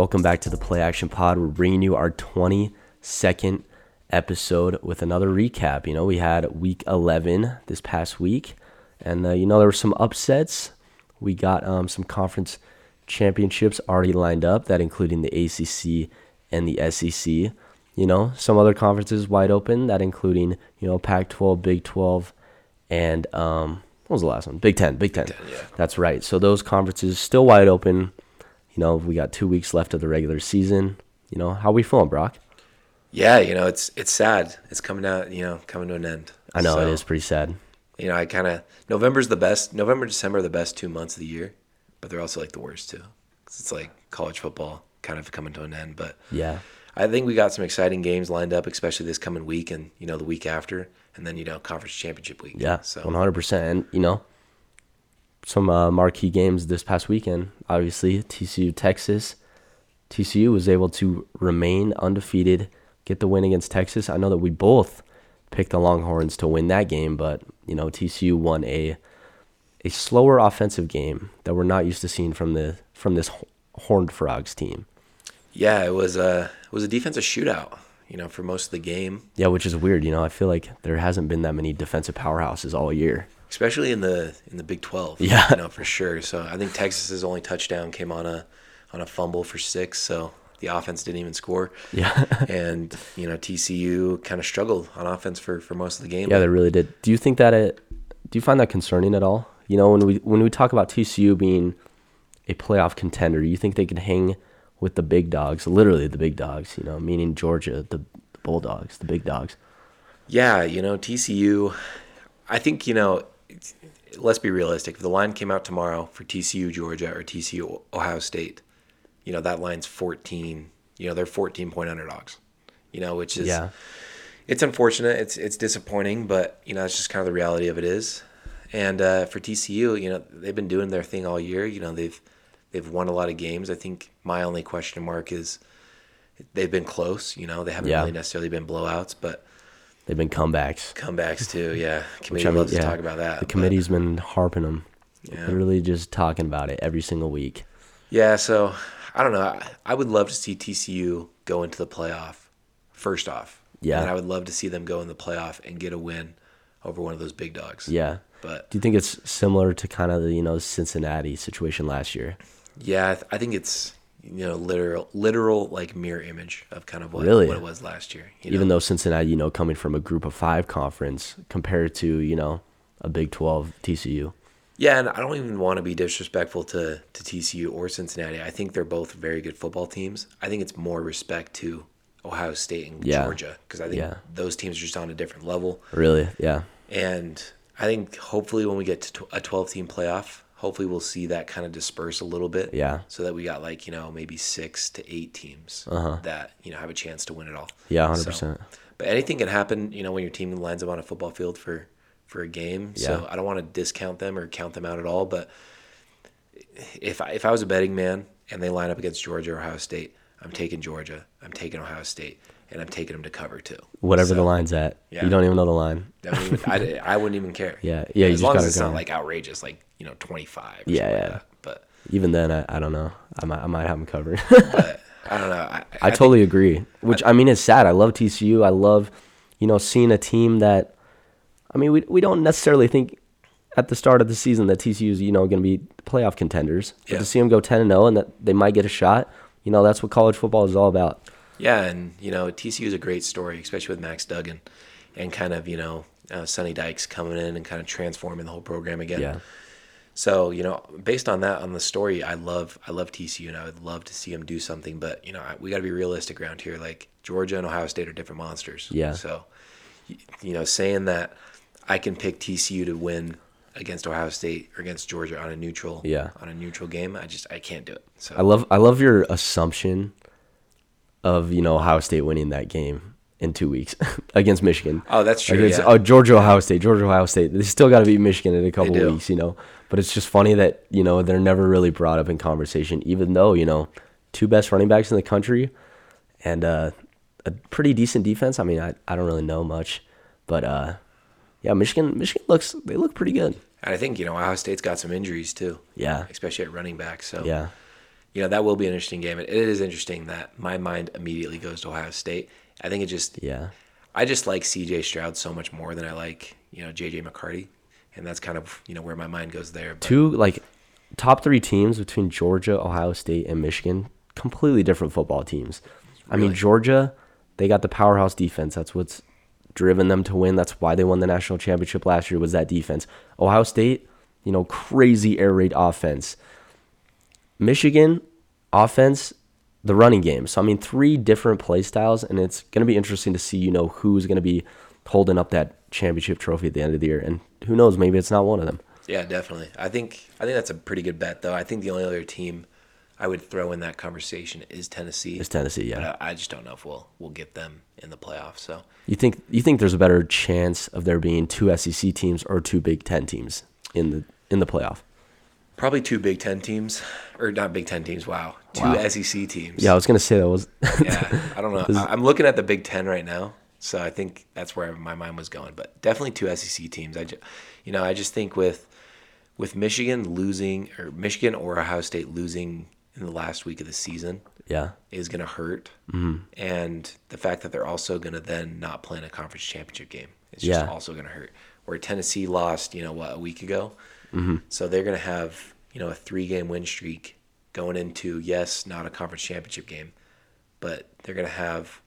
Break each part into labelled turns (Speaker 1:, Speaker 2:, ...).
Speaker 1: Welcome back to the Play Action Pod. We're bringing you our 22nd episode with another recap. You know, we had week 11 this past week, and uh, you know, there were some upsets. We got um, some conference championships already lined up, that including the ACC and the SEC. You know, some other conferences wide open, that including, you know, Pac 12, Big 12, and um, what was the last one? Big 10. Big 10.
Speaker 2: 10, yeah.
Speaker 1: That's right. So those conferences still wide open. You know, we got two weeks left of the regular season. You know, how we feeling, Braque?
Speaker 2: Yeah, you know, it's it's sad. It's coming out, you know, coming to an end.
Speaker 1: I know it
Speaker 2: So,
Speaker 1: is pretty sad.
Speaker 2: You know, I kind of November's the best. November, December are the best two months of the year, but they're also like the worst too. 'Cause it's like college football kind of coming to an end. But
Speaker 1: Yeah.
Speaker 2: I think we got some exciting games lined up, especially this coming week and you know the week after, and then you know conference championship week.
Speaker 1: Yeah,
Speaker 2: So
Speaker 1: one hundred percent. And you know, some uh, marquee games this past weekend. Obviously, TCU Texas. TCU was able to remain undefeated, get the win against Texas. I know that we both picked the Longhorns to win that game, but you know, TCU won a a slower offensive game that we're not used to seeing from the from this Horned Frogs team.
Speaker 2: yeah, it was a it was a defensive shootout. You know, for most of the game,
Speaker 1: Yeah, which is weird. You know, I feel like there hasn't been that many defensive powerhouses all year.
Speaker 2: Especially in the in the Big Twelve.
Speaker 1: Yeah.
Speaker 2: you know for sure. So I think Texas's only touchdown came on a on a fumble for six. So the offense didn't even score.
Speaker 1: Yeah.
Speaker 2: and you know TCU kind of struggled on offense for for most of the game.
Speaker 1: Yeah, they really did. Do you think that it? Do you find that concerning at all? You know, when we when we talk about TCU being a playoff contender, you think they can hang with the big dogs, literally the big dogs. You know, meaning Georgia, the, the Bulldogs, the big dogs.
Speaker 2: Yeah, you know, TCU, I think, you know, let's be realistic. If the line came out tomorrow for TCU Georgia or TCU Ohio State, you know, that line's 14, you know, they're 14 point underdogs, you know, which is,
Speaker 1: Yeah,
Speaker 2: it's unfortunate. It's, it's disappointing, but, you know, it's just kind of the reality of it is. And uh, for TCU, you know, they've been doing their thing all year. You know, they've, they've won a lot of games. I think my only question mark is they've been close, you know, they haven't
Speaker 1: Yeah.
Speaker 2: really necessarily been blowouts, but,
Speaker 1: they've been comebacks.
Speaker 2: Comebacks too, yeah. Committee
Speaker 1: I mean,
Speaker 2: loves
Speaker 1: yeah,
Speaker 2: to talk about that.
Speaker 1: The
Speaker 2: but-
Speaker 1: committee's been harping them,
Speaker 2: Yeah.
Speaker 1: literally just talking about it every single week.
Speaker 2: Yeah, so I don't know. I, I would love to see TCU go into the playoff first off.
Speaker 1: Yeah.
Speaker 2: And I would love to see them go in the playoff and get a win over one of those big dogs.
Speaker 1: Yeah.
Speaker 2: But
Speaker 1: Do you think it's similar to kind of the you know Cincinnati situation last year?
Speaker 2: yeah, I, th- I think it's you know literal literal like mirror image of kind of what,
Speaker 1: Really?
Speaker 2: what it was last year. You
Speaker 1: Even
Speaker 2: know?
Speaker 1: though Cincinnati, you know, coming from a Group of Five conference compared to you know a Big Twelve TCU.
Speaker 2: Yeah, and I don't even want to be disrespectful to, to TCU or Cincinnati. I think they're both very good football teams. I think it's more respect to Ohio State and
Speaker 1: Yeah.
Speaker 2: Georgia because I think
Speaker 1: Yeah.
Speaker 2: those teams are just on a different level.
Speaker 1: Really? Yeah.
Speaker 2: And I think hopefully when we get to a 12 team playoff, hopefully we'll see that kind of disperse a little bit.
Speaker 1: Yeah.
Speaker 2: So that we got like, you know, maybe six to eight teams that, you know, have a chance to win it all.
Speaker 1: Uh-huh. Yeah, hundred
Speaker 2: So-
Speaker 1: percent.
Speaker 2: But anything can happen, you know, when your team lines up on a football field for for a game.
Speaker 1: Yeah.
Speaker 2: So I don't want to discount them or count them out at all. But if I, if I was a betting man and they line up against Georgia or Ohio State, I'm taking Georgia. I'm taking Ohio State, and I'm taking them to cover too.
Speaker 1: Whatever the line's at,
Speaker 2: yeah.
Speaker 1: you don't even know the line.
Speaker 2: I, I, I wouldn't even care.
Speaker 1: Yeah, yeah, you
Speaker 2: As
Speaker 1: just
Speaker 2: long as it's
Speaker 1: go.
Speaker 2: not like outrageous, like you know, 25. Or
Speaker 1: Yeah,
Speaker 2: like
Speaker 1: yeah.
Speaker 2: that. But
Speaker 1: Even then, I, I don't know. I might I might have them covered.
Speaker 2: but I don't know. I,
Speaker 1: I,
Speaker 2: think-
Speaker 1: totally agree. Which I mean, it's sad. I love TCU. I love, you know, seeing a team that. I mean, we we don't necessarily think at the start of the season that TCU is you know going to be playoff contenders. But
Speaker 2: Yeah.
Speaker 1: to see them go ten and zero and that they might get a shot, you know, that's what college football is all about.
Speaker 2: Yeah, and you know TCU is a great story, especially with Max Duggan, and kind of you know uh, Sonny Dykes coming in and kind of transforming the whole program again.
Speaker 1: Yeah,
Speaker 2: So you know, based on that, on the story, I love I love TCU, and I would love to see them do something. But you know, I, we got to be realistic around here. Like Georgia and Ohio State are different monsters.
Speaker 1: Yeah.
Speaker 2: So, you know, saying that I can pick TCU to win against Ohio State or against Georgia on a neutral
Speaker 1: Yeah.
Speaker 2: on a neutral game, I just I can't do it. So
Speaker 1: I love I love your assumption of you know Ohio State winning that game in two weeks against Michigan.
Speaker 2: Oh, that's true,
Speaker 1: it's,
Speaker 2: yeah.
Speaker 1: Oh, Georgia, Ohio State, Georgia, Ohio State. They still got to beat Michigan in a couple weeks, you know. But it's just funny that you know they're never really brought up in conversation, even though you know two best running backs in the country and uh, a pretty decent defense. I mean, I, I don't really know much, but uh, yeah, Michigan Michigan looks they look pretty good.
Speaker 2: And I think you know Ohio State's got some injuries too.
Speaker 1: Yeah.
Speaker 2: especially at running back. So
Speaker 1: Yeah,
Speaker 2: you know that will be an interesting game. It, it is interesting that my mind immediately goes to Ohio State. I think it just
Speaker 1: Yeah.
Speaker 2: I just like C.J. Stroud so much more than I like you know J.J. McCarthy, and that's kind of you know where my mind goes there. But
Speaker 1: Two like top three teams between Georgia, Ohio State, and Michigan. Completely different football teams. I mean, Georgia, they got the powerhouse defense. That's what's driven them to win. That's why they won the national championship last year. Was that defense? Ohio State, you know, crazy air raid offense. Michigan, offense, the running game. So I mean, three different play styles, and it's going to be interesting to see, you know, who's going to be holding up that championship trophy at the end of the year, and who knows, maybe it's not one of them.
Speaker 2: Yeah, definitely. I think I think that's a pretty good bet, though. I think the only other team I would throw in that conversation is Tennessee.
Speaker 1: Is Tennessee, yeah.
Speaker 2: I, I just don't know if we'll we'll get them in the playoffs. So
Speaker 1: You think you think there's a better chance of there being two SEC teams or two Big Ten teams in the in the playoff?
Speaker 2: Probably two Big Ten teams, or not Big Ten teams. Wow, two
Speaker 1: Wow.
Speaker 2: SEC teams.
Speaker 1: Yeah, I was gonna say that was.
Speaker 2: yeah. I don't know. I, I'm looking at the Big Ten right now, so I think that's where my mind was going. But definitely two SEC teams. I, just, you know, I just think with with Michigan losing or Michigan or Ohio State losing in the last week of the season,
Speaker 1: yeah,
Speaker 2: is going to hurt. Mm-hmm. And the fact that they're also going to then not play in a conference championship game is just
Speaker 1: Yeah.
Speaker 2: also going to hurt. Where Tennessee lost, you know, what, a week ago?
Speaker 1: Mm-hmm.
Speaker 2: So they're going to have, you know, a three game win streak going into, yes, not a conference championship game, but they're going to have,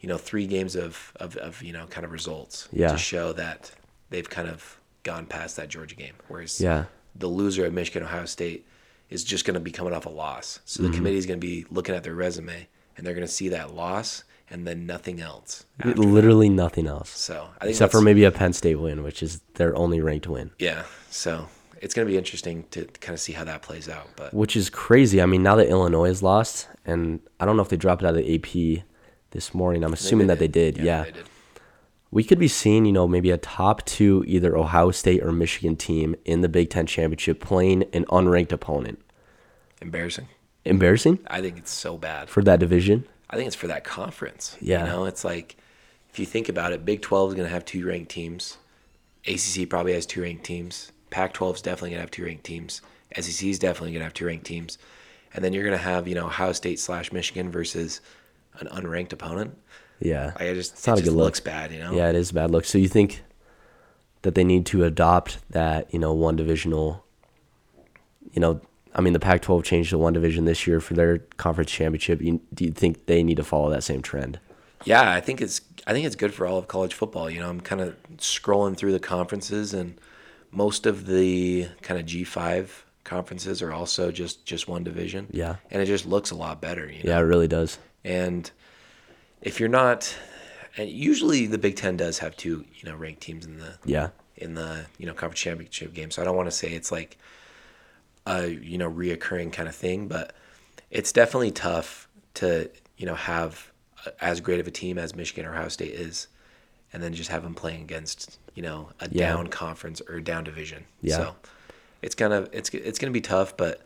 Speaker 2: you know, three games of, of, of, you know, kind of results
Speaker 1: Yeah.
Speaker 2: to show that they've kind of gone past that Georgia game. Whereas
Speaker 1: yeah,
Speaker 2: the loser of Michigan Ohio State is just going to be coming off a loss. So
Speaker 1: Mm-hmm.
Speaker 2: the committee is going to be looking at their resume and they're going to see that loss and then nothing else. after that.
Speaker 1: literally nothing else
Speaker 2: So I think
Speaker 1: except for maybe a Penn State win, which is their only ranked win.
Speaker 2: yeah. So it's going to be interesting to kind of see how that plays out. But
Speaker 1: Which is crazy. I mean, now that Illinois is lost, and I don't know if they dropped it out of the AP this morning. I'm assuming that they did. Yeah,
Speaker 2: they did.
Speaker 1: we could be seeing, you know, maybe a top two, either Ohio State or Michigan team in the Big Ten championship playing an unranked opponent.
Speaker 2: Embarrassing.
Speaker 1: Embarrassing
Speaker 2: I think it's so bad.
Speaker 1: for that division.
Speaker 2: I think it's for that conference.
Speaker 1: Yeah.
Speaker 2: You know, it's like if you think about it, Big 12 is going to have two ranked teams. ACC probably has two ranked teams. Pac 12 is definitely going to have two ranked teams. SEC is definitely going to have two ranked teams. And then you're going to have, you know, Ohio State slash Michigan versus an unranked opponent.
Speaker 1: Yeah,
Speaker 2: Like, I just,
Speaker 1: It's not
Speaker 2: it
Speaker 1: a good look.
Speaker 2: looks bad, you know?
Speaker 1: yeah, it is a bad look. So you think that they need to adopt that, you know, one divisional, you know, I mean, the Pac-12 changed to one division this year for their conference championship. You, do you think they need to follow that same trend?
Speaker 2: Yeah, I think it's I think it's good for all of college football. You know, I'm kind of scrolling through the conferences, and most of the kind of G5 conferences are also just just one division.
Speaker 1: Yeah.
Speaker 2: and it just looks a lot better. You know?
Speaker 1: Yeah, it really does.
Speaker 2: and if you're not, and usually the Big Ten does have two you know ranked teams in the
Speaker 1: Yeah,
Speaker 2: in the you know conference championship game. So I don't want to say it's like a you know reoccurring kind of thing, but it's definitely tough to you know have as great of a team as Michigan or Ohio State is, and then just have them playing against you know a
Speaker 1: Yeah.
Speaker 2: down conference or down division.
Speaker 1: Yeah.
Speaker 2: So it's kind of it's it's gonna be tough, but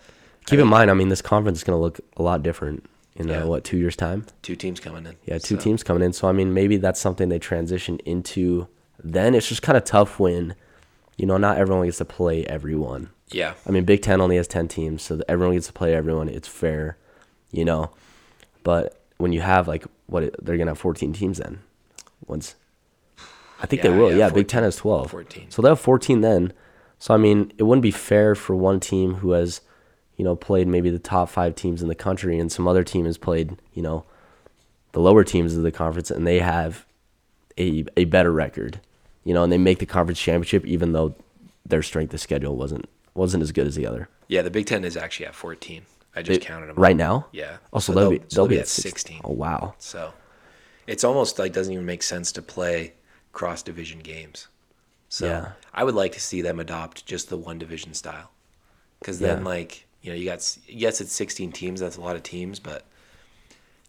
Speaker 1: keep in mind. I mean, this conference is going to look a lot different in
Speaker 2: Yeah.
Speaker 1: uh, what two years time.
Speaker 2: two teams coming in.
Speaker 1: Yeah, two
Speaker 2: So,
Speaker 1: teams coming in. So I mean, maybe that's something they transition into. Then it's just kind of tough when, you know, not everyone gets to play everyone.
Speaker 2: Yeah,
Speaker 1: I mean, Big Ten only has ten teams, so everyone gets to play everyone. It's fair, you know. But when you have like what they're gonna have fourteen teams then, once. I think
Speaker 2: Yeah,
Speaker 1: they will.
Speaker 2: yeah,
Speaker 1: Yeah, Big Ten has twelve.
Speaker 2: 14.
Speaker 1: So they'll have fourteen then. So I mean, it wouldn't be fair for one team who has, you know, played maybe the top five teams in the country, and some other team has played, you know, the lower teams of the conference, and they have a a better record, you know, and they make the conference championship even though their strength of schedule wasn't wasn't as good as the other.
Speaker 2: yeah. The Big Ten is actually at 14. I just
Speaker 1: It-
Speaker 2: counted them
Speaker 1: right now.
Speaker 2: Yeah.
Speaker 1: Oh, so,
Speaker 2: So
Speaker 1: they'll,
Speaker 2: they'll-
Speaker 1: be
Speaker 2: so
Speaker 1: they'll be at
Speaker 2: at
Speaker 1: 16.
Speaker 2: 16.
Speaker 1: Oh wow.
Speaker 2: So it's almost like doesn't even make sense to play cross division games. So
Speaker 1: Yeah.
Speaker 2: I would like to see them adopt just the one division style. Cuz then
Speaker 1: Yeah.
Speaker 2: like, you know, you got yes it's 16 teams, that's a lot of teams, but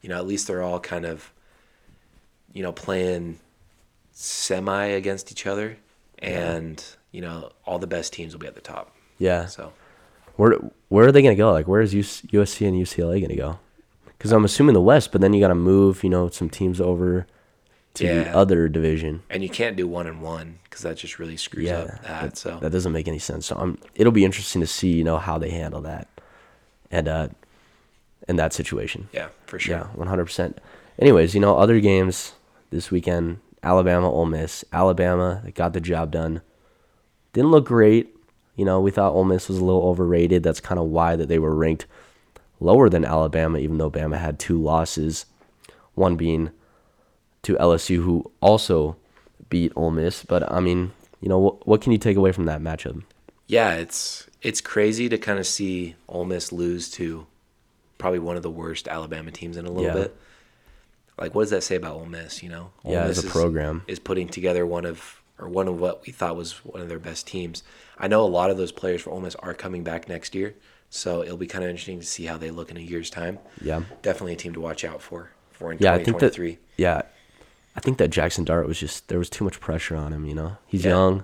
Speaker 2: you know, at least they're all kind of you know, playing semi against each other and, you know, all the best teams will be at the top.
Speaker 1: Yeah.
Speaker 2: So
Speaker 1: Where where are they gonna go? Like where is USC and UCLA gonna go? Because I'm assuming the West, but then you got to move, you know, some teams over to the other division.
Speaker 2: and you can't do one and one cuz that just really screws
Speaker 1: Yeah,
Speaker 2: up that. So
Speaker 1: That doesn't make any sense. So um, it'll be interesting to see, you know, how they handle that. And uh, in that situation.
Speaker 2: Yeah, for sure.
Speaker 1: Yeah, one hundred percent. Anyways, you know, other games this weekend: Alabama, Ole Miss. Alabama got the job done. Didn't look great. You know, we thought Ole Miss was a little overrated. That's kind of why that they were ranked lower than Alabama, even though Bama had two losses. One being to LSU, who also beat Ole Miss. But I mean, you know, what, what can you take away from that matchup?
Speaker 2: Yeah, it's it's crazy to kind of see Ole Miss lose to probably one of the worst Alabama teams in a little
Speaker 1: Yeah.
Speaker 2: bit. Like, what does that say about Ole Miss? You know, Ole
Speaker 1: Yeah, as
Speaker 2: Miss
Speaker 1: a
Speaker 2: is-
Speaker 1: program.
Speaker 2: is putting together one of or one of what we thought was one of their best teams. I know a lot of those players for Ole Miss are coming back next year, so it'll be kind of interesting to see how they look in a year's time.
Speaker 1: Yeah.
Speaker 2: Definitely a team to watch out for for in
Speaker 1: Yeah, I think that
Speaker 2: 2023.
Speaker 1: yeah, I think that Jackson Dart was just there was too much pressure on him. You know, he's
Speaker 2: Yeah.
Speaker 1: young,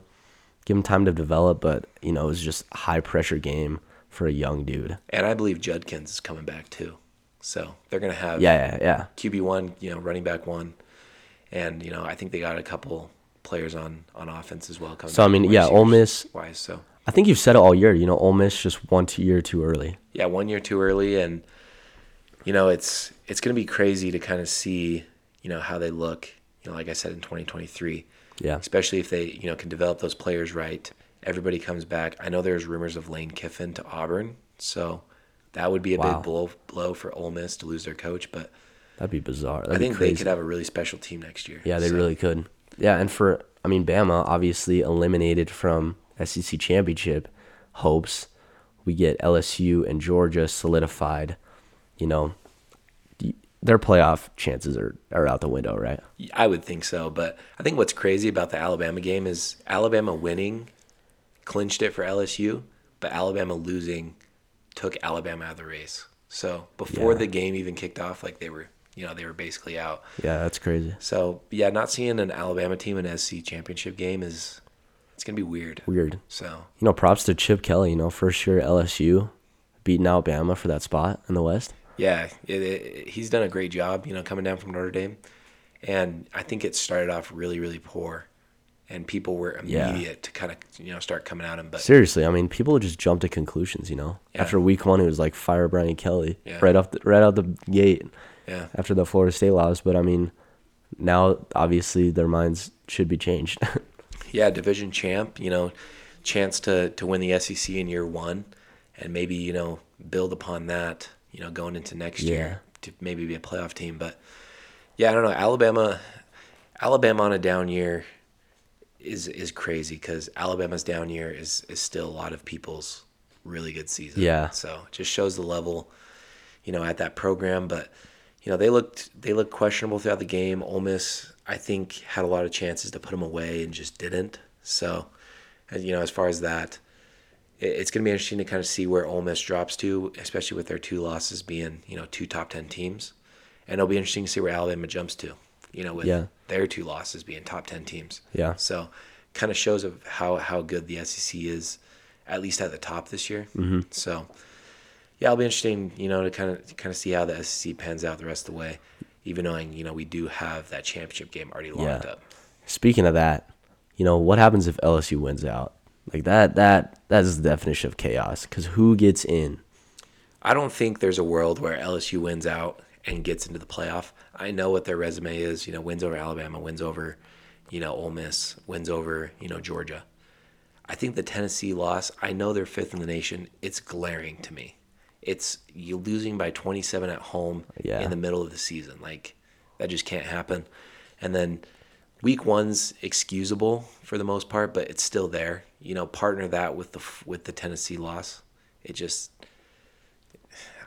Speaker 1: give him time to develop, but you know it was just a high pressure game for a young dude.
Speaker 2: and I believe Judkins is coming back too. So they're gonna have
Speaker 1: Yeah, yeah, yeah.
Speaker 2: QB one, you know, running back one, and you know, I think they got a couple players on on offense as well. Coming
Speaker 1: So, I mean, yeah, Ole Miss-
Speaker 2: wise. So
Speaker 1: I think you've said it all year. You know, Ole Miss just one year too early.
Speaker 2: yeah, one year too early, and you know, it's it's gonna be crazy to kind of see, you know, how they look. You know, like I said in 2023,
Speaker 1: Yeah,
Speaker 2: especially if they you know can develop those players right. Everybody comes back. I know there's rumors of Lane Kiffin to Auburn, so that would be a
Speaker 1: Wow.
Speaker 2: big blow blow for Ole Miss to lose their coach. But
Speaker 1: that'd be bizarre. That'd
Speaker 2: I think they could have a really special team next year.
Speaker 1: Yeah, they
Speaker 2: So,
Speaker 1: really could. Yeah, and for I mean, Bama obviously eliminated from SEC championship hopes. We get LSU and Georgia solidified. You know, their playoff chances are, are out the window, right?
Speaker 2: I would think so, but I think what's crazy about the Alabama game is Alabama winning clinched it for LSU, but Alabama losing took Alabama out of the race. So before
Speaker 1: Yeah.
Speaker 2: the game even kicked off, like they were, you know, they were basically out.
Speaker 1: Yeah, that's crazy.
Speaker 2: So yeah, not seeing an Alabama team in SC championship game is it's gonna be weird.
Speaker 1: Weird.
Speaker 2: So
Speaker 1: You know, props to Chip Kelly. You know, first year LSU, beating Alabama for that spot in the West.
Speaker 2: yeah, it, it, he's done a great job, you know, coming down from Notre Dame, and I think it started off really, really poor, and people were
Speaker 1: Yeah.
Speaker 2: immediate to kind of you know start coming at him, but
Speaker 1: Seriously, I mean, people just jumped to conclusions. You know,
Speaker 2: Yeah.
Speaker 1: after week one, it was like fire Brian Kelly
Speaker 2: Yeah.
Speaker 1: right off the, right out the gate.
Speaker 2: Yeah.
Speaker 1: after the Florida State loss. But I mean, now obviously their minds should be changed.
Speaker 2: yeah, division champ, you know, chance to to win the SEC in year one, and maybe you know build upon that, you know, going into next
Speaker 1: Yeah.
Speaker 2: year to maybe be a playoff team. But yeah, I don't know. Alabama, Alabama on a down year is is crazy because Alabama's down year is is still a lot of people's really good season.
Speaker 1: Yeah.
Speaker 2: So just shows the level, you know, at that program. But you know, they looked they looked questionable throughout the game. Ole Miss, I think, had a lot of chances to put them away and just didn't. So, you know, as far as that, it, it's going to be interesting to kind of see where Ole Miss drops to, especially with their two losses being, you know, two top ten teams, and it'll be interesting to see where Alabama jumps to. You know, with
Speaker 1: Yeah.
Speaker 2: their two losses being top ten teams.
Speaker 1: Yeah.
Speaker 2: So, kind of shows of how how good the SEC is, at least at the top this year. Mm-hmm. So, yeah, it'll be interesting, you know, to kind of kind of see how the SEC pans out the rest of the way, even knowing you know we do have that championship game already locked
Speaker 1: Yeah.
Speaker 2: up.
Speaker 1: Speaking of that, you know what happens if LSU wins out? Like that that that is the definition of chaos. Because who gets in?
Speaker 2: I don't think there's a world where LSU wins out and gets into the playoff. I know what their resume is. You know, wins over Alabama, wins over, you know, Ole Miss, wins over, you know, Georgia. I think the Tennessee loss. I know they're fifth in the nation. It's glaring to me. It's you losing by 27 at home
Speaker 1: Yeah.
Speaker 2: in the middle of the season. Like that just can't happen. And then week one's excusable for the most part, but it's still there. You know, partner that with the with the Tennessee loss. It just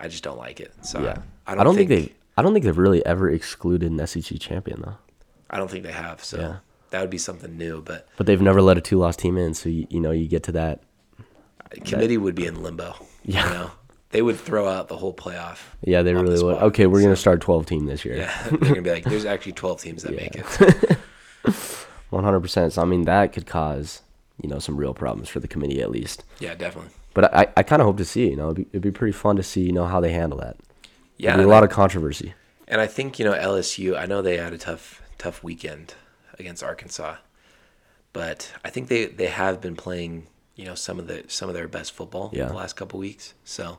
Speaker 2: I just don't like it. So
Speaker 1: Yeah,
Speaker 2: I,
Speaker 1: I don't, think, they. I don't think they've really ever excluded an SEC champion though.
Speaker 2: I don't think they have. So
Speaker 1: Yeah.
Speaker 2: that would be something new. But
Speaker 1: But they've never let a two loss team in. So you, you know you get to that.
Speaker 2: committee would be in limbo.
Speaker 1: Yeah.
Speaker 2: You know, they would throw out the whole playoff.
Speaker 1: Yeah, they
Speaker 2: on the
Speaker 1: really would. Okay, we're gonna
Speaker 2: So,
Speaker 1: start twelve team this year.
Speaker 2: Yeah, they're gonna be like, there's actually 12 teams that make it.
Speaker 1: One hundred percent. So I mean that could cause you know some real problems for the committee at least.
Speaker 2: Yeah, definitely.
Speaker 1: But I, I kind of hope to see. You know, it'd be, it'd be pretty fun to see. You know how they handle that.
Speaker 2: Yeah,
Speaker 1: a lot
Speaker 2: I-
Speaker 1: of controversy.
Speaker 2: And I think you know LSU. I know they had a tough, tough weekend against Arkansas, but I think they they have been playing you know some of the some of their best football
Speaker 1: Yeah.
Speaker 2: the last couple weeks. So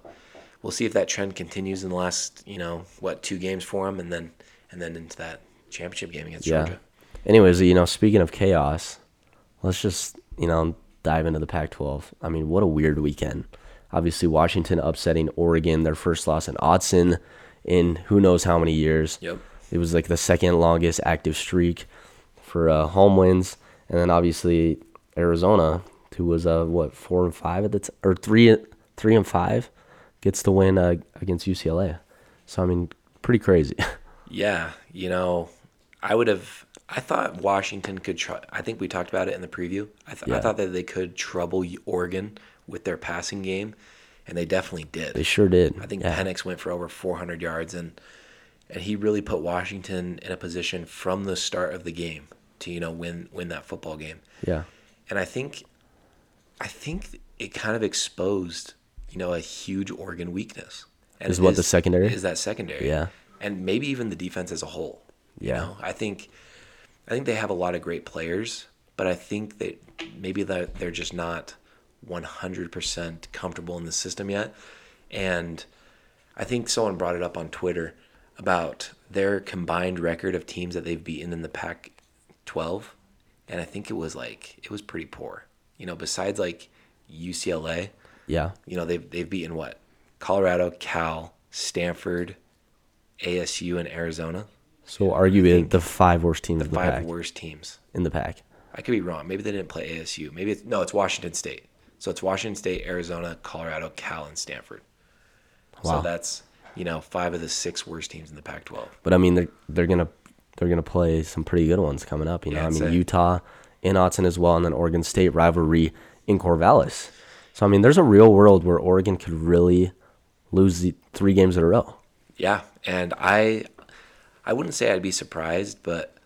Speaker 2: we'll see if that trend continues in the last, you know, what two games for them, and then and then into that championship game against
Speaker 1: Yeah.
Speaker 2: Georgia.
Speaker 1: Anyways, you know, speaking of chaos, let's just, you know, dive into the Pac 12. I mean, what a weird weekend. Obviously, Washington upsetting Oregon, their first loss in Autzen in who knows how many years.
Speaker 2: Yep.
Speaker 1: It was like the second longest active streak for uh, home wins. And then obviously, Arizona, who was, uh, what, four and five at the t- or three, three and five, gets the win uh, against UCLA. So, I mean, pretty crazy.
Speaker 2: Yeah, you know, I would have. I thought Washington could try. I think we talked about it in the preview. I, th- I thought that they could trouble Oregon with their passing game, and they definitely did.
Speaker 1: they sure did.
Speaker 2: I think
Speaker 1: yeah.
Speaker 2: Penix went for over 400 yards, and and he really put Washington in a position from the start of the game to you know win win that football game.
Speaker 1: Yeah.
Speaker 2: And I think, I think it kind of exposed you know a huge Oregon weakness. And
Speaker 1: Is what, the secondary?
Speaker 2: Is that secondary?
Speaker 1: Yeah.
Speaker 2: and maybe even the defense as a whole. You
Speaker 1: Yeah.
Speaker 2: know, I think, I think they have a lot of great players, but I think that maybe that they're just not 100% comfortable in the system yet. And I think someone brought it up on Twitter about their combined record of teams that they've beaten in the Pac 12. And I think it was like, it was pretty poor. You know, besides like UCLA,
Speaker 1: Yeah.
Speaker 2: you know, they've, they've beaten what? Colorado, Cal, Stanford, ASU, and Arizona.
Speaker 1: So arguably the five worst teams
Speaker 2: The
Speaker 1: in the
Speaker 2: five
Speaker 1: pack.
Speaker 2: worst teams.
Speaker 1: In the pack.
Speaker 2: I could be wrong. Maybe they didn't play ASU. Maybe it's, no, it's Washington State. So it's Washington State, Arizona, Colorado, Cal, and Stanford.
Speaker 1: Wow.
Speaker 2: So that's you know five of the six worst teams in the Pac-12.
Speaker 1: But I mean, they're they're gonna they're gonna play some pretty good ones coming up. You know,
Speaker 2: Yeah,
Speaker 1: I mean
Speaker 2: say.
Speaker 1: Utah in Autzen as well, and then Oregon State rivalry in Corvallis. So I mean, there's a real world where Oregon could really lose the three games in a row.
Speaker 2: Yeah, and I I wouldn't say I'd be surprised, but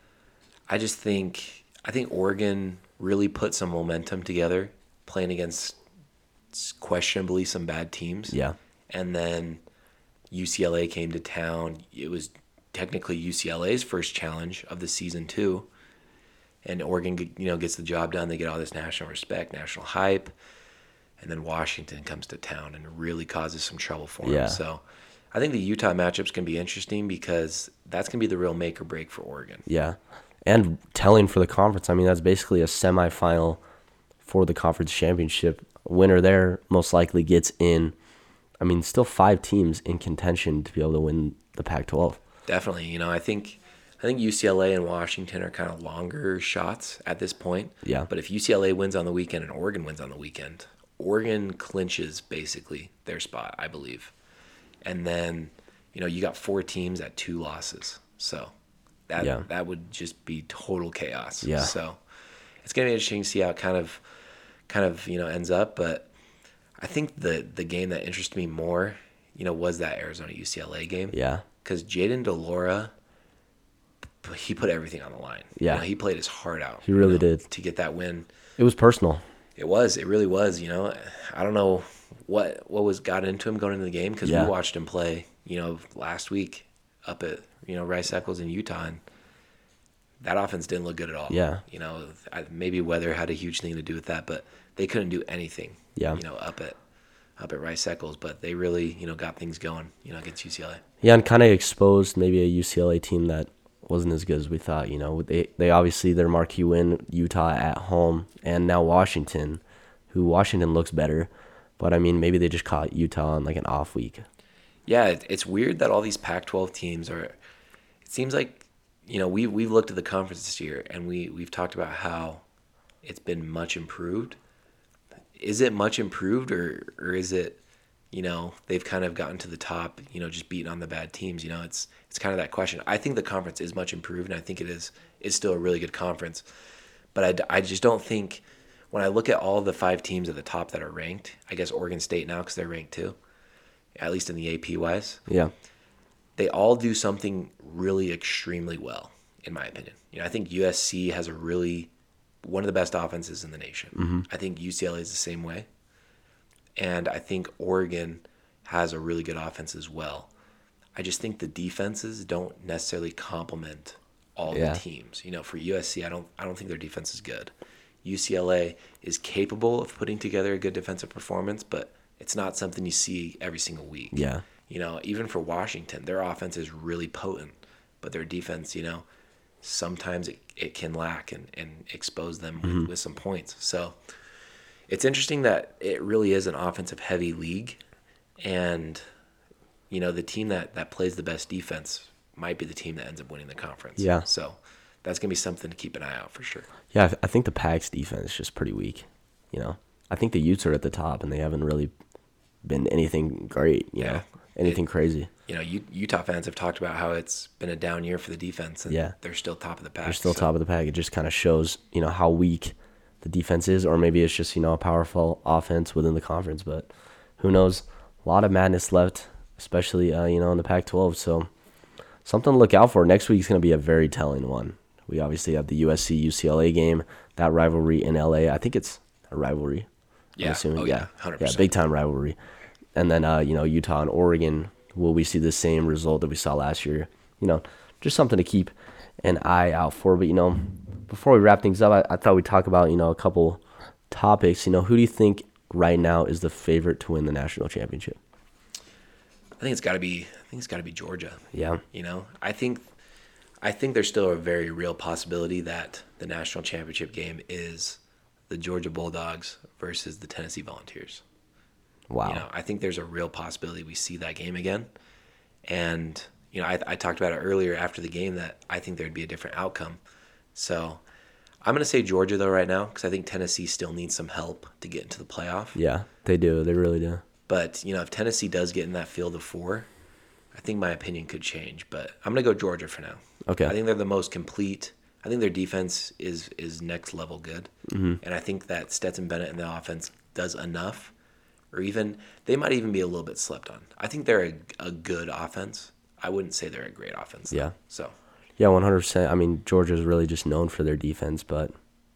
Speaker 2: I just think I think Oregon really put some momentum together playing against questionably some bad teams.
Speaker 1: Yeah,
Speaker 2: and then UCLA came to town. It was technically UCLA's first challenge of the season too, and Oregon, you know, gets the job done. They get all this national respect, national hype, and then Washington comes to town and really causes some trouble for them.
Speaker 1: Yeah.
Speaker 2: So, I think the Utah matchup's gonna be interesting because that's gonna be the real make or break for Oregon.
Speaker 1: yeah, and telling for the conference. I mean, that's basically a semifinal for the conference championship. Winner there most likely gets in. I mean, still five teams in contention to be able to win the Pac-12.
Speaker 2: Definitely, you know, I think I think UCLA and Washington are kind of longer shots at this point.
Speaker 1: Yeah.
Speaker 2: But if UCLA wins on the weekend and Oregon wins on the weekend, Oregon clinches basically their spot, I believe. And then, you know, you got four teams at two losses. So that
Speaker 1: Yeah.
Speaker 2: that would just be total chaos.
Speaker 1: Yeah.
Speaker 2: So it's gonna be interesting to see how it kind of kind of, you know, ends up. But I think the the game that interested me more, you know, was that Arizona UCLA game
Speaker 1: Yeah,
Speaker 2: because Jayden de Laura, he put everything on the line. You
Speaker 1: Yeah.
Speaker 2: know, he played his heart out.
Speaker 1: He
Speaker 2: you
Speaker 1: really
Speaker 2: know,
Speaker 1: did.
Speaker 2: to get that win.
Speaker 1: it was personal.
Speaker 2: It was. It really was. You know, I don't know what what was got into him going into the game because
Speaker 1: Yeah.
Speaker 2: we watched him play. You know, last week up at you know Rice Eccles in Utah, and that offense didn't look good at all.
Speaker 1: Yeah.
Speaker 2: You know, I, maybe weather had a huge thing to do with that, but they couldn't do anything.
Speaker 1: Yeah.
Speaker 2: You know, up at up at Rice Eccles, but they really you know got things going. You know, against UCLA.
Speaker 1: Yeah, and kind of exposed maybe a UCLA team that wasn't as good as we thought. You know, they they obviously their marquee win Utah at home, and now Washington, who Washington looks better, but I mean maybe they just caught Utah on like an off week.
Speaker 2: Yeah, it's weird that all these Pac-12 teams are. It seems like you know we we've looked at the conference this year and we we've talked about how it's been much improved. Is it much improved or or is it you know they've kind of gotten to the top you know just beating on the bad teams you know it's it's kind of that question. I think the conference is much improved and I think it is is still a really good conference, but I, I just don't think when I look at all the five teams at the top that are ranked, I guess Oregon State now because they're ranked too, at least in the AP wise
Speaker 1: Yeah,
Speaker 2: they all do something really extremely well, in my opinion. You know, I think USC has a really one of the best offenses in the nation. Mm-hmm. I think UCLA is the same way, and I think Oregon has a really good offense as well. I just think the defenses don't necessarily complement all
Speaker 1: Yeah.
Speaker 2: the teams. You know, for USC, I don't I don't think their defense is good. UCLA is capable of putting together a good defensive performance, but it's not something you see every single week.
Speaker 1: Yeah.
Speaker 2: You know, even for Washington, their offense is really potent, but their defense, you know, sometimes it, it can lack and, and expose them with, mm-hmm. with some points. So it's interesting that it really is an offensive heavy league. And, you know, the team that, that plays the best defense might be the team that ends up winning the conference.
Speaker 1: Yeah.
Speaker 2: So that's going to be something to keep an eye out for sure.
Speaker 1: Yeah, I th- I think the Pack's defense is just pretty weak. You know, I think the Utes are at the top, and they haven't really been anything great. You
Speaker 2: Yeah.
Speaker 1: know, anything crazy.
Speaker 2: You know, U- Utah fans have talked about how it's been a down year for the defense, and
Speaker 1: Yeah.
Speaker 2: they're still top of the pack.
Speaker 1: They're still
Speaker 2: so-
Speaker 1: top of the pack. It just kind of shows, you know, how weak the defense is, or maybe it's just you know a powerful offense within the conference. But who knows? A lot of madness left, especially uh, you know in the Pac-12. So something to look out for. Next week's going to be a very telling one. We obviously have the USC UCLA game, that rivalry in LA. I think it's a rivalry. I'm
Speaker 2: Yeah.
Speaker 1: assuming.
Speaker 2: Oh,
Speaker 1: yeah.
Speaker 2: yeah. 100%.
Speaker 1: Yeah, big time rivalry. And then uh, you know, Utah and Oregon, will we see the same result that we saw last year? You know, just something to keep an eye out for. But you know, before we wrap things up, I, I thought we'd talk about, you know, a couple topics. You know, who do you think right now is the favorite to win the national championship?
Speaker 2: I think it's got to be. I think it's got to be Georgia.
Speaker 1: Yeah.
Speaker 2: You know, I think, I think there's still a very real possibility that the national championship game is the Georgia Bulldogs versus the Tennessee Volunteers.
Speaker 1: Wow.
Speaker 2: You know, I think there's a real possibility we see that game again. And, you know, I, I talked about it earlier after the game that I think there'd be a different outcome. So I'm going to say Georgia, though, right now, because I think Tennessee still needs some help to get into the playoff.
Speaker 1: yeah, they do. They really do.
Speaker 2: But, you know, if Tennessee does get in that field of four, I think my opinion could change. But I'm going to go Georgia for now.
Speaker 1: Okay.
Speaker 2: I think they're the most complete. I think their defense is is next level good, mm-hmm. and I think that Stetson Bennett and the offense does enough, or even they might even be a little bit slept on. I think they're a, a good offense. I wouldn't say they're a great offense. though.
Speaker 1: Yeah.
Speaker 2: So
Speaker 1: Yeah, one hundred percent. I mean, Georgia's really just known for their defense, but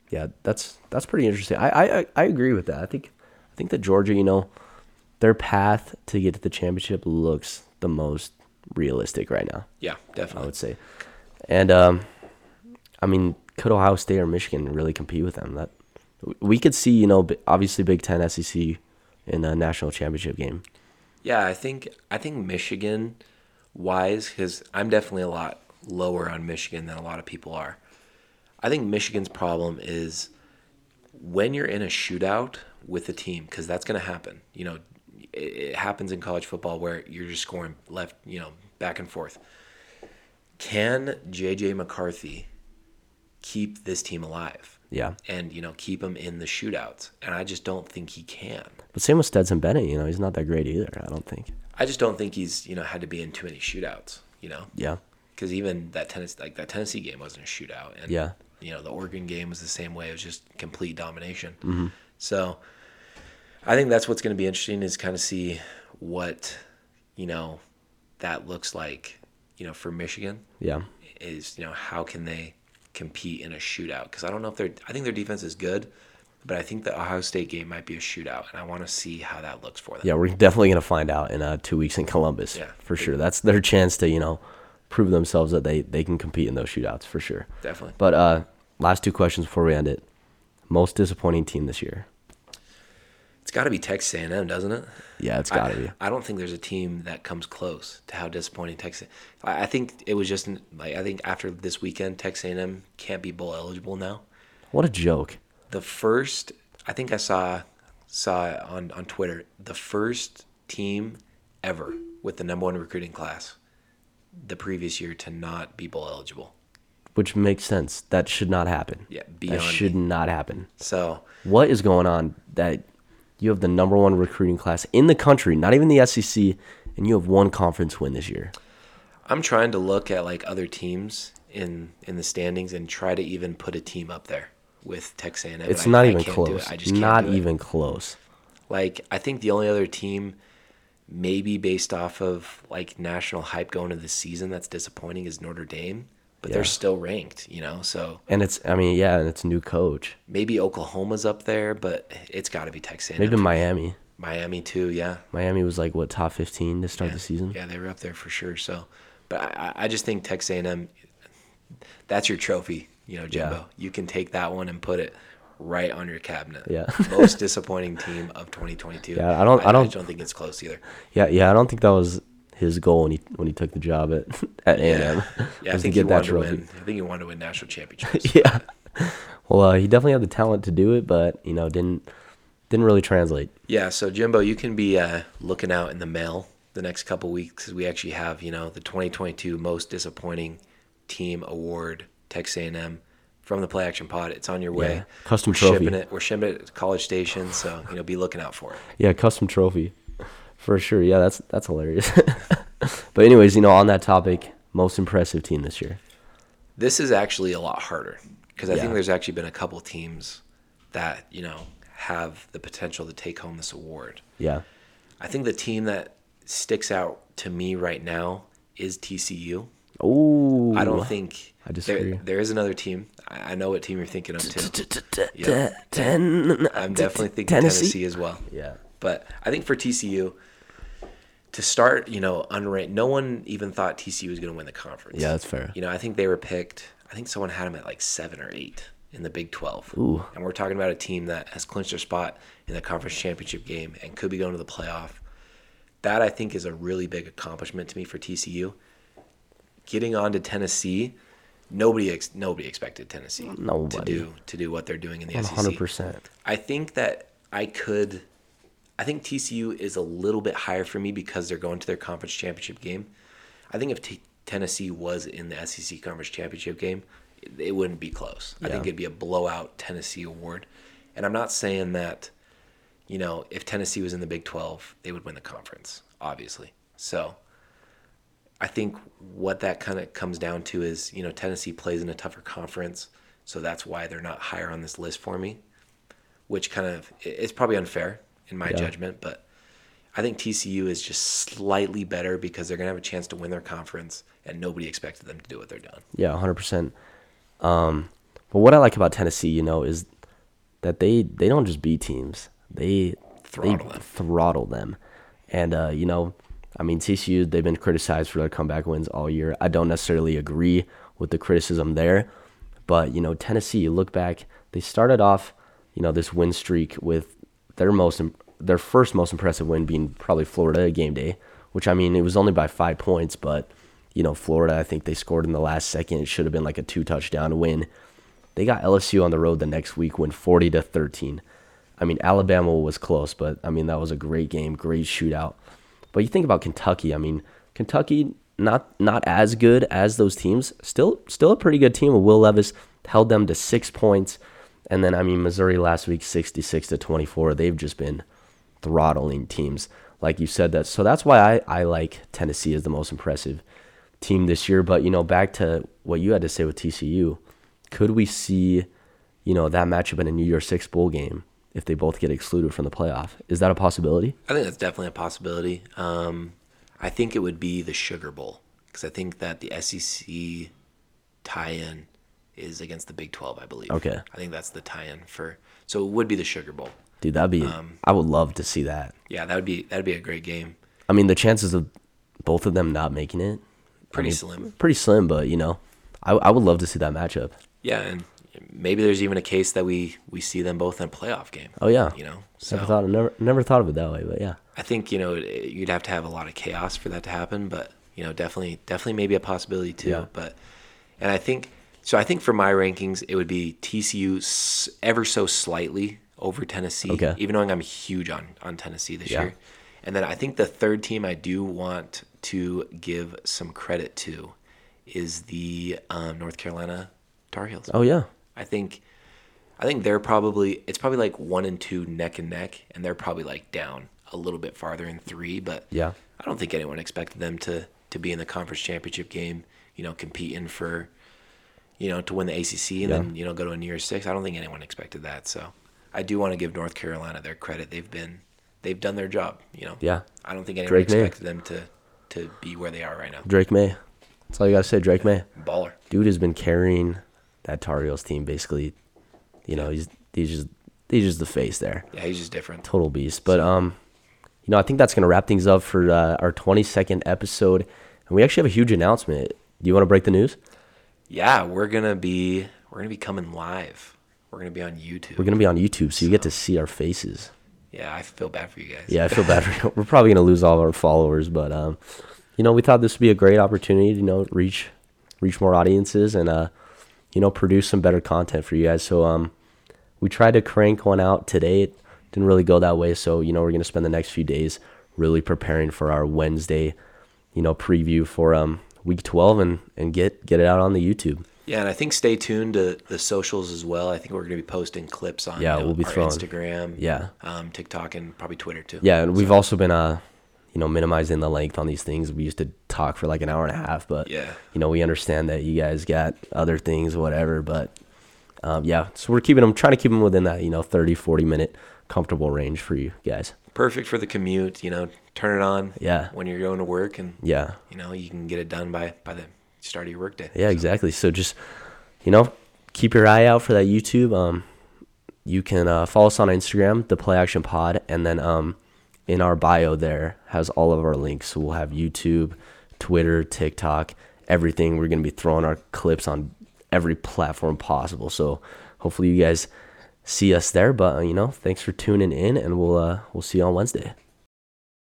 Speaker 1: yeah, that's that's pretty interesting. I, I I- I agree with that. I think I think that Georgia, you know, their path to get to the championship looks the most realistic right now.
Speaker 2: yeah, definitely.
Speaker 1: I would say, and um, I mean, could Ohio State or Michigan really compete with them? That we could see, you know, obviously Big Ten, SEC in a national championship game.
Speaker 2: Yeah, I think I think Michigan wise because I'm definitely a lot lower on Michigan than a lot of people are. I think Michigan's problem is when you're in a shootout with a team because that's going to happen. You know, it, it happens in college football where you're just scoring left, you know, back and forth. Can JJ McCarthy keep this team alive?
Speaker 1: Yeah,
Speaker 2: And you know, keep them in the shootouts, and I just don't think he can.
Speaker 1: but same with Stetson Bennett. You know, he's not that great either. I don't think.
Speaker 2: I just don't think he's you know had to be in too many shootouts. You know,
Speaker 1: Yeah,
Speaker 2: because even that Tennessee like that Tennessee game wasn't a shootout, and
Speaker 1: Yeah.
Speaker 2: you know the Oregon game was the same way. It was just complete domination.
Speaker 1: Mm-hmm.
Speaker 2: So, I think that's what's going to be interesting is kind of see what you know that looks like. You know, for Michigan
Speaker 1: yeah.
Speaker 2: is you know how can they compete in a shootout? Because I don't know if they're. I think their defense is good, but I think the Ohio State game might be a shootout, and I want to see how that looks for them.
Speaker 1: Yeah, we're definitely gonna find out in uh, two weeks in Columbus.
Speaker 2: Yeah.
Speaker 1: for sure. That's their chance to you know prove themselves that they they can compete in those shootouts for sure.
Speaker 2: Definitely.
Speaker 1: But uh, last two questions before we end it. Most disappointing team this year?
Speaker 2: It's got to be Texas A&M, doesn't it?
Speaker 1: Yeah, it's got to be.
Speaker 2: I don't think there's a team that comes close to how disappointing Texas. I, I think it was just like I think after this weekend, Texas A&M can't be bowl eligible now.
Speaker 1: What a joke.
Speaker 2: The first, I think I saw saw on on Twitter. The first team ever with the number one recruiting class the previous year to not be bowl eligible.
Speaker 1: Which makes sense. That should not happen.
Speaker 2: Yeah,
Speaker 1: that should
Speaker 2: me.
Speaker 1: not happen.
Speaker 2: So
Speaker 1: What is going on that you have the number one recruiting class in the country, not even the SEC, and you have one conference win this year?
Speaker 2: I'm trying to look at like other teams in in the standings and try to even put a team up there with Texas
Speaker 1: It's
Speaker 2: I-
Speaker 1: not even
Speaker 2: can't do it.
Speaker 1: close.
Speaker 2: I just
Speaker 1: Not even close.
Speaker 2: Like I think the only other team, maybe based off of like national hype going into the season, that's disappointing is Notre Dame. But
Speaker 1: Yeah.
Speaker 2: they're still ranked, you know. So
Speaker 1: And it's, I mean, yeah, and it's a new coach.
Speaker 2: maybe Oklahoma's up there, but it's got to be Texas.
Speaker 1: Maybe Miami.
Speaker 2: Miami too. Yeah.
Speaker 1: Miami was like what top fifteen to start
Speaker 2: yeah.
Speaker 1: the season.
Speaker 2: Yeah, they were up there for sure. So, but I, I- I just think Texas A&M, that's your trophy, you know, Jimbo.
Speaker 1: Yeah.
Speaker 2: You can take that one and put it right on your cabinet.
Speaker 1: Yeah.
Speaker 2: Most disappointing team of 2022.
Speaker 1: Yeah, I don't- I don't-
Speaker 2: I don't think it's close either.
Speaker 1: Yeah, yeah. I don't think that was his goal when he when he took the job at at A and M.
Speaker 2: Yeah, I think he
Speaker 1: that
Speaker 2: wanted to win. I think he wanted to win national championships.
Speaker 1: yeah. Well, uh, he definitely had the talent to do it, but you know, didn't didn't really translate.
Speaker 2: Yeah, so Jimbo, you can be uh, looking out in the mail the next couple weeks. we actually have, you know, the 2022 Most Disappointing Team Award, Texas A&M from the Play Action Pod. It's on your way.
Speaker 1: Yeah, custom
Speaker 2: We're
Speaker 1: trophy.
Speaker 2: Shipping it. We're shipping it to College Station, so you know, be looking out for it.
Speaker 1: Yeah, custom trophy, for sure. Yeah, that's that's hilarious. but anyways, you know, on that topic, most impressive team this year.
Speaker 2: This is actually a lot harder because I think there's actually been a couple teams that you know have the potential to take home this award.
Speaker 1: Yeah.
Speaker 2: I think the team that sticks out to me right now is TCU.
Speaker 1: Oh,
Speaker 2: I don't think
Speaker 1: I disagree.
Speaker 2: There, there is another team. I know what team you're thinking of too.
Speaker 1: Ten.
Speaker 2: I'm definitely thinking
Speaker 1: Tennessee.
Speaker 2: Tennessee, as well.
Speaker 1: Yeah.
Speaker 2: But I think for TCU to start, you know, unranked, no one even thought TCU was going to win the conference.
Speaker 1: Yeah, that's fair.
Speaker 2: You know, I think they were picked. I think someone had them at like seven or eight in the Big 12.
Speaker 1: Ooh.
Speaker 2: And we're talking about a team that has clinched their spot in the conference championship game and could be going to the playoff. That I think is a really big accomplishment to me for TCU. Getting on to Tennessee, nobody ex- nobody expected Tennessee to do to do what they're doing in the
Speaker 1: One
Speaker 2: SEC.
Speaker 1: hundred percent.
Speaker 2: I think that I could. I think TCU is a little bit higher for me because they're going to their conference championship game. I think if T- Tennessee was in the SEC conference championship game, it, it wouldn't be close. I think it'd be a blowout Tennessee award. And I'm not saying that, you know, if Tennessee was in the Big 12, they would win the conference, obviously. So I think what that kind of comes down to is, you know, Tennessee plays in a tougher conference, so that's why they're not higher on this list for me, which kind of it's probably unfair in my
Speaker 1: Yeah.
Speaker 2: judgment, but I think TCU is just slightly better because they're going to have a chance to win their conference and nobody expected them to do what they're done.
Speaker 1: Yeah, hundred percent. Um, but what I like about Tennessee, you know, is that they they don't just beat teams; they
Speaker 2: Throttle
Speaker 1: they
Speaker 2: them.
Speaker 1: throttle them. And uh, you know, I mean, TCU they've been criticized for their comeback wins all year. I don't necessarily agree with the criticism there, but you know, Tennessee. You look back; they started off, you know, this win streak with their most their first most impressive win being probably Florida game day, which I mean, it was only by five points, but you know, Florida, I think they scored in the last second. It should have been like a two touchdown win. They got LSU on the road the next week, win 40 to 13. I mean, Alabama was close, but I mean, that was a great game, great shootout. But you think about Kentucky, I mean, Kentucky not not as good as those teams, still still a pretty good team. Will Levis held them to 6 points. And then I mean, Missouri last week 66 to 24. They've just been throttling teams like you said that. So that's why I I like Tennessee as the most impressive team this year. But you know, back to what you had to say with TCU, could we see, you know, that matchup in a New Year's Six bowl game if they both get excluded from the playoff? Is that a possibility?
Speaker 2: I think that's definitely a possibility. Um, I think it would be the Sugar Bowl because I think that the SEC tie-in is against the Big 12, I believe.
Speaker 1: Okay.
Speaker 2: I think that's the tie-in for. So it would be the Sugar Bowl.
Speaker 1: Dude, that'd be. Um, I would love to see that.
Speaker 2: Yeah, that would be that'd be a great game.
Speaker 1: I mean, the chances of both of them not making it
Speaker 2: Pretty
Speaker 1: I mean,
Speaker 2: slim.
Speaker 1: Pretty slim, but you know, I I would love to see that matchup.
Speaker 2: Yeah, and maybe there's even a case that we we see them both in a playoff game.
Speaker 1: Oh yeah,
Speaker 2: You know, so
Speaker 1: never thought never never thought of it that way, but yeah.
Speaker 2: I think you know you'd have to have a lot of chaos for that to happen, but you know definitely definitely maybe a possibility too.
Speaker 1: Yeah.
Speaker 2: But and I think so. I think for my rankings, it would be TCU ever so slightly over Tennessee.
Speaker 1: Okay.
Speaker 2: Even though I'm huge on on Tennessee this
Speaker 1: Yeah.
Speaker 2: year, and then I think the third team I do want to give some credit to is the um, North Carolina Tar Heels.
Speaker 1: Oh yeah,
Speaker 2: I think I think they're probably it's probably like one and two neck and neck, and they're probably like down a little bit farther in three. But
Speaker 1: Yeah.
Speaker 2: I don't think anyone expected them to to be in the conference championship game. You know, competing for you know to win the ACC and
Speaker 1: Yeah.
Speaker 2: then you know go to a New Year's Six. I don't think anyone expected that. So I do want to give North Carolina their credit. They've been they've done their job. You know.
Speaker 1: Yeah.
Speaker 2: I don't think anyone
Speaker 1: Drake Maye.
Speaker 2: expected them to to be where they are right now.
Speaker 1: Drake Maye. That's all you gotta say, Drake Maye.
Speaker 2: Baller.
Speaker 1: Dude has been carrying that Tar Heels team basically. You know, he's he's just he's just the face there.
Speaker 2: Yeah, he's just different.
Speaker 1: total beast. But um, you know, I think that's gonna wrap things up for uh, our 22nd episode, and we actually have a huge announcement. Do you want to break the news?
Speaker 2: Yeah, we're gonna be we're gonna be coming live we're gonna be on YouTube.
Speaker 1: We're gonna be on YouTube, so you get to see our faces.
Speaker 2: yeah, I feel bad for you guys.
Speaker 1: Yeah, I feel bad. For, we're probably gonna lose all of our followers, but um, you know, we thought this would be a great opportunity to you know reach reach more audiences and uh, you know, produce some better content for you guys. So um, we tried to crank one out today. It didn't really go that way. So you know, we're gonna spend the next few days really preparing for our Wednesday, you know, preview for um week twelve and and get get it out on the YouTube.
Speaker 2: Yeah, and I think stay tuned to the socials as well. I think we're going to be posting clips on
Speaker 1: Yeah, we'll be throwing-
Speaker 2: Instagram,
Speaker 1: Yeah.
Speaker 2: um, TikTok, and probably Twitter too.
Speaker 1: Yeah, and we've also been uh, you know, minimizing the length on these things. We used to talk for like an hour and a half, but
Speaker 2: Yeah.
Speaker 1: you know, we understand that you guys got other things, whatever. But um, yeah, so we're keeping them, trying to keep them within that, you know, 30, 40 minute comfortable range for you guys.
Speaker 2: Perfect for the commute. You know, turn it on.
Speaker 1: Yeah.
Speaker 2: when you're going to work, and
Speaker 1: Yeah,
Speaker 2: you know you can get it done by by the start of your workday.
Speaker 1: yeah, exactly. So just, you know, keep your eye out for that YouTube. Um, you can uh, follow us on Instagram, the Play Action Pod, and then um, in our bio there has all of our links. So we'll have YouTube, Twitter, TikTok, everything. We're gonna be throwing our clips on every platform possible. So hopefully you guys see us there. But uh, you know, thanks for tuning in, and we'll uh, we'll see you on Wednesday.